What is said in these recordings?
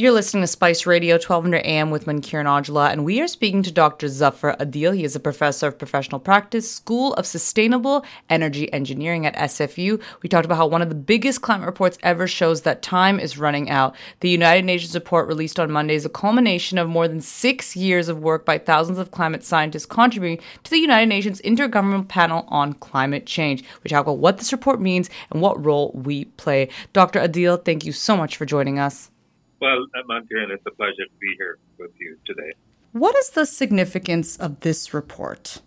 You're listening to Spice Radio 1200 AM with Mankiran Aujla, and we are speaking to Dr. Zafar Adeel. He is a professor of professional practice, School of Sustainable Energy Engineering at SFU. We talked about how one of the biggest climate reports ever shows that time is running out. The United Nations report released on Monday is a culmination of more than six years of work by thousands of climate scientists contributing to the United Nations Intergovernmental Panel on Climate Change. We talk about what this report means and what role we play. Dr. Adeel, thank you so much for joining us. Well, Mankiran, it's a pleasure to be here with you today. What is the significance of this report?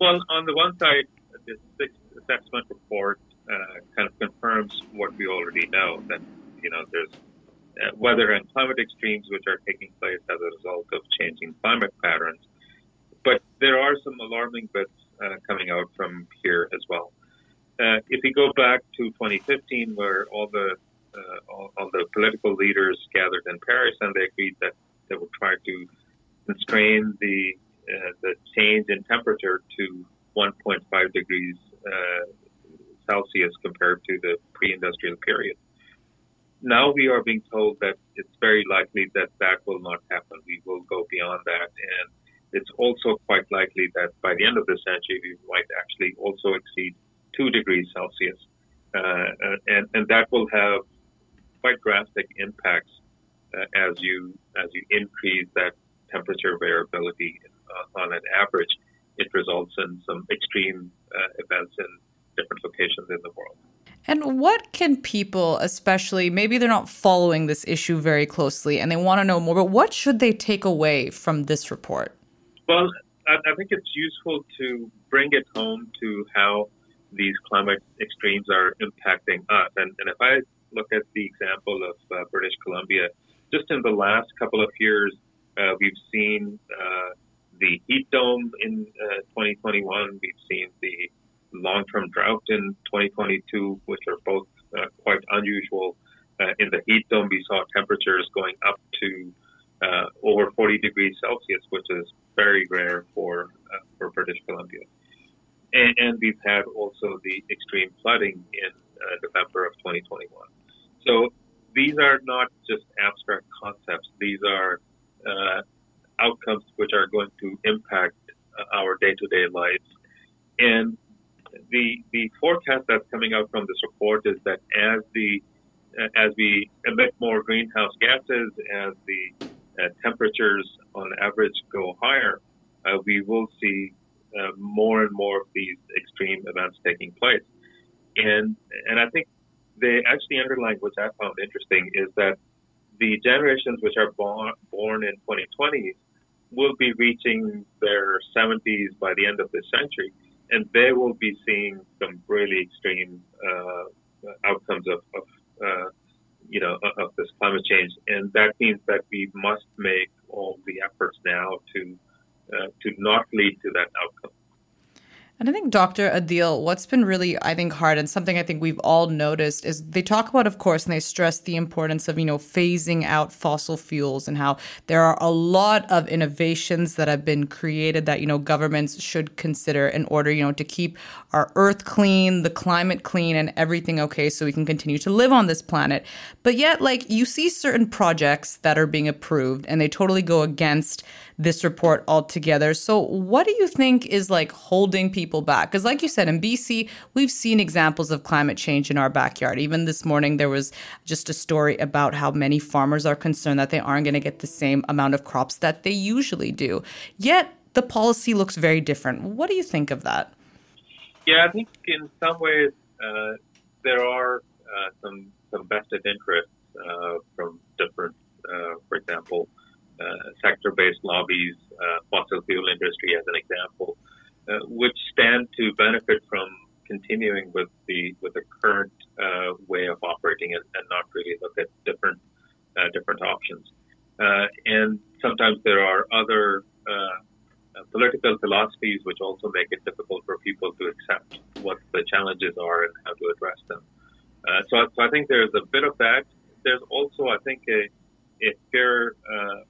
Well, on the one side, the sixth assessment report uh, kind of confirms what we already know that you know there's uh, weather and climate extremes which are taking place as a result of changing climate patterns. But there are some alarming bits uh, coming out from here as well. Uh, if we go back to 2015, where all the uh, all, all, the political leaders gathered in Paris, and they agreed that they would try to constrain the uh, the change in temperature to 1.5 degrees uh, Celsius compared to the pre-industrial period. Now we are being told that it's very likely that that will not happen. We will go beyond that, and it's also quite likely that by the end of the century we might actually also exceed two degrees Celsius, uh, and and that will have quite drastic impacts uh, as you as you increase that temperature variability uh, on an average. It results in some extreme uh, events in different locations in the world. And what can people, especially maybe they're not following this issue very closely and they want to know more, but what should they take away from this report? Well, I, I think it's useful to bring it home to how these climate extremes are impacting us. And, and if I look at the example of uh, British Columbia, just in the last couple of years, uh, we've seen uh, the heat dome in 2021. Uh, we've seen the long-term drought in 2022, which are both uh, quite unusual. Uh, in the heat dome, we saw temperatures going up to over 40 degrees Celsius, which is very rare for for British Columbia. And, and, we've had also the extreme flooding in November of 2021. These are not just abstract concepts. These are uh, outcomes which are going to impact uh, our day-to-day lives. And the the forecast that's coming out from this report is that as the uh, as we emit more greenhouse gases, as the uh, temperatures on average go higher, uh, we will see uh, more and more of these extreme events taking place. And and I think the actually underlying which I found interesting is that the generations which are born, born in 2020 will be reaching their 70s by the end of this century, and they will be seeing some really extreme uh, outcomes of, of uh, you know of this climate change, and that means that we must make all the efforts now to uh, to not lead to that outcome. And I think, Dr. Adeel, what's been really, I think, hard and something I think we've all noticed is they talk about, of course, and they stress the importance of, you know, phasing out fossil fuels and how there are a lot of innovations that have been created that, you know, governments should consider in order, you know, to keep our earth clean, the climate clean, and everything okay so we can continue to live on this planet. But yet, like, you see certain projects that are being approved and they totally go against this report altogether. So, what do you think is like holding people back? Because, like you said, in BC, we've seen examples of climate change in our backyard. Even this morning, there was just a story about how many farmers are concerned that they aren't going to get the same amount of crops that they usually do. Yet, the policy looks very different. What do you think of that? Yeah, I think in some ways uh, there are uh, some some vested interests uh, from different, uh, for example, sector-based lobbies, uh, fossil fuel industry as an example, uh, which stand to benefit from continuing with the with the current way of operating and, and, not really look at different different options. and sometimes there are other political philosophies which also make it difficult for people to accept what the challenges are and how to address them. Uh, so, so, I think there's a bit of that. There's also, I think, a, a fair uh,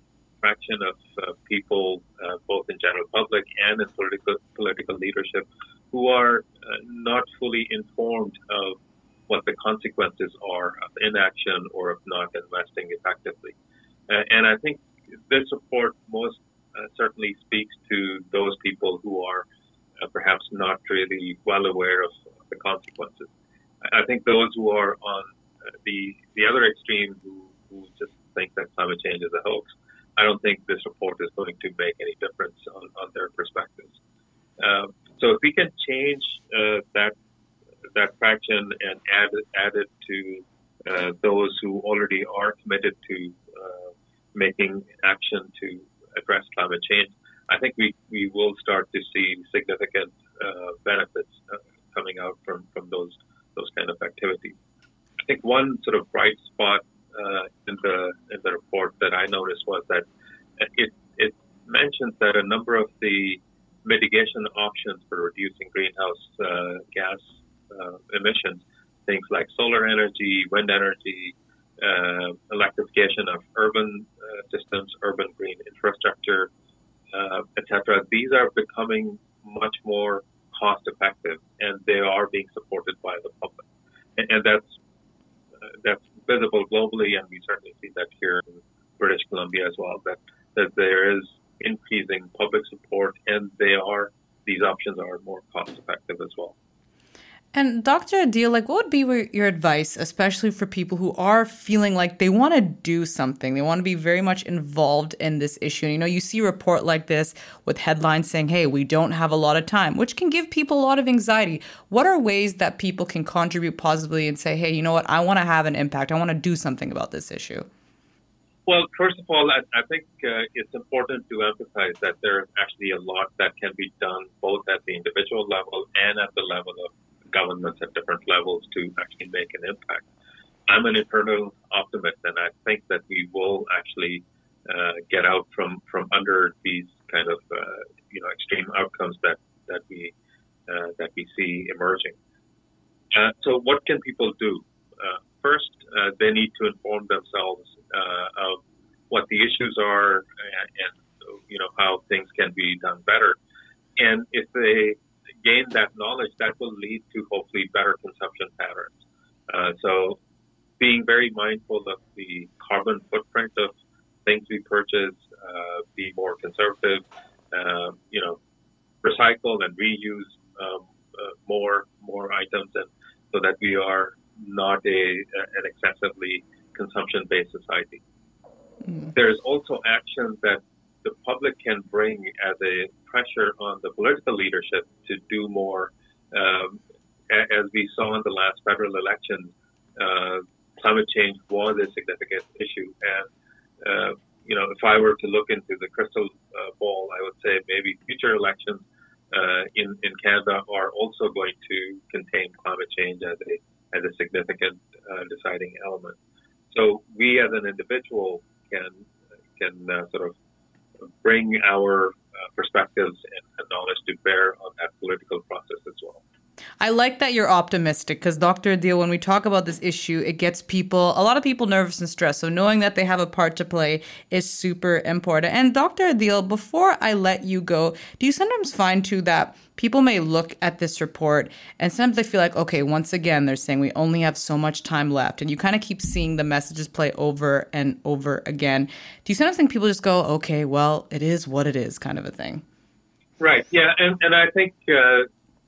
fraction of uh, people, uh, both in general public and in political political leadership, who are uh, not fully informed of what the consequences are of inaction or of not investing effectively. Uh, and I think this report most uh, certainly speaks to those people who are perhaps not really well aware of the consequences. I think those who are on the the other extreme, who, who just think that climate change is a hoax, I don't think this report is going to make any difference on, on their perspectives. Uh, so if we can change uh, that that fraction and add add it to uh, those who already are committed to uh, making action to address climate change, I think we, we will start to see significant uh, benefits uh, coming out from, from those those kind of activities. I think one sort of bright spot uh, in the in the report that I noticed was that it it mentions that a number of the mitigation options for reducing greenhouse uh, gas uh, emissions, things like solar energy, wind energy, uh, electrification of urban uh, systems, urban green infrastructure, uh, etc. These are becoming much more cost effective, and they are being supported by the public, and, and that's that's visible globally, and we certainly see that here in British Columbia as well. That that there is increasing public support, and they are these options are more cost effective as well. And Dr. Adeel, like, what would be your advice, especially for people who are feeling like they want to do something? They want to be very much involved in this issue. And, you know, you see a report like this with headlines saying, hey, we don't have a lot of time, which can give people a lot of anxiety. What are ways that people can contribute positively and say, hey, you know what, I want to have an impact, I want to do something about this issue? Well, first of all, I, I think uh, it's important to emphasize that there's actually a lot that can be done both at the individual level and at the level of governments at different levels to actually make an impact. I'm an eternal optimist, and I think that we will actually uh, get out from, from under these kind of uh, you know extreme outcomes that that we uh, that we see emerging. Uh, so, what can people do? Uh, first, uh, they need to inform themselves of what the issues are and, and you know how things can be done better. And if they gain that knowledge, that will lead to hopefully better consumption patterns. Uh, so, being very mindful of the carbon footprint of things we purchase, uh, be more conservative, uh, you know, recycle and reuse um, uh, more more items, and so that we are not a an excessively consumption based society. Mm. There's also actions that the public can bring as a pressure on the political leadership to do more. Um, as we saw in the last federal election, uh, climate change was a significant issue. And, uh, you know, if I were to look into the crystal uh, ball, I would say maybe future elections uh, in, in Canada are also going to contain climate change as a, as a significant uh, deciding element. So we as an individual can, can uh, sort of bring our uh, perspectives and knowledge to bear on that political process as well. I like that you're optimistic because Dr. Adeel, when we talk about this issue, it gets people, a lot of people nervous and stressed. So knowing that they have a part to play is super important. And Dr. Adeel, before I let you go, do you sometimes find too that people may look at this report and sometimes they feel like, okay, once again, they're saying we only have so much time left. And you kind of keep seeing the messages play over and over again. Do you sometimes think people just go, okay, well, it is what it is kind of a thing? Right. Yeah. And, and I think, uh,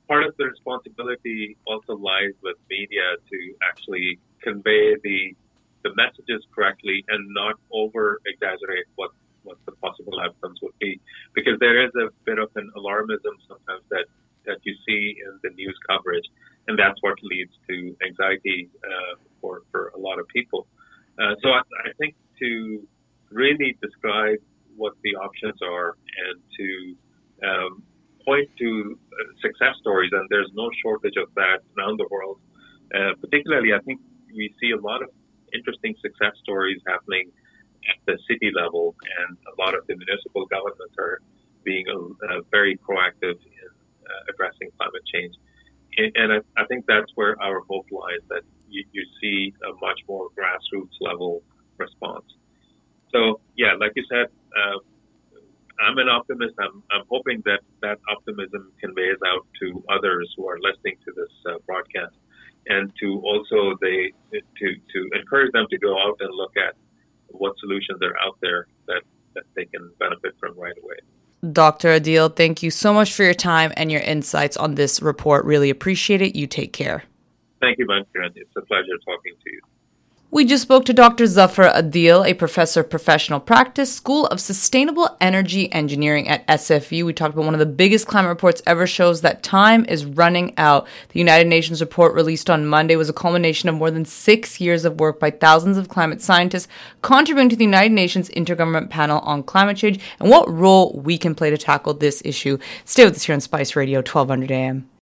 part of the responsibility also lies with media to actually convey the the messages correctly and not over exaggerate what what the possible outcomes would be. Because there is a bit of an alarmism sometimes that that you see in the news coverage and that's what leads to anxiety uh, for for a lot of people. Uh, so I, I think to really describe what the options are and to um, point to uh, success stories, and there's no shortage of that around the world. Uh, particularly, I think we see a lot of interesting success stories happening at the city level, and a lot of the municipal governments are being uh, very proactive in uh, addressing climate change. And I, I, think that's where our hope lies that you, you see a much more grassroots level response. So, yeah, like you said, uh, I'm an optimist. I'm, I'm hoping that that optimism conveys out to others who are listening to this uh, broadcast, and to also they to to encourage them to go out and look at what solutions are out there that, that they can benefit from right away. Dr. Adeel, thank you so much for your time and your insights on this report. Really appreciate it. You take care. Thank you, Mankiran. It's a pleasure talking to you. We just spoke to Dr. Zafar Adeel, a professor of professional practice, School of Sustainable Energy Engineering at SFU. We talked about one of the biggest climate reports ever shows that time is running out. The United Nations report released on Monday was a culmination of more than six years of work by thousands of climate scientists contributing to the United Nations Intergovernment Panel on Climate Change and what role we can play to tackle this issue. Stay with us here on Spice Radio, 1200 AM.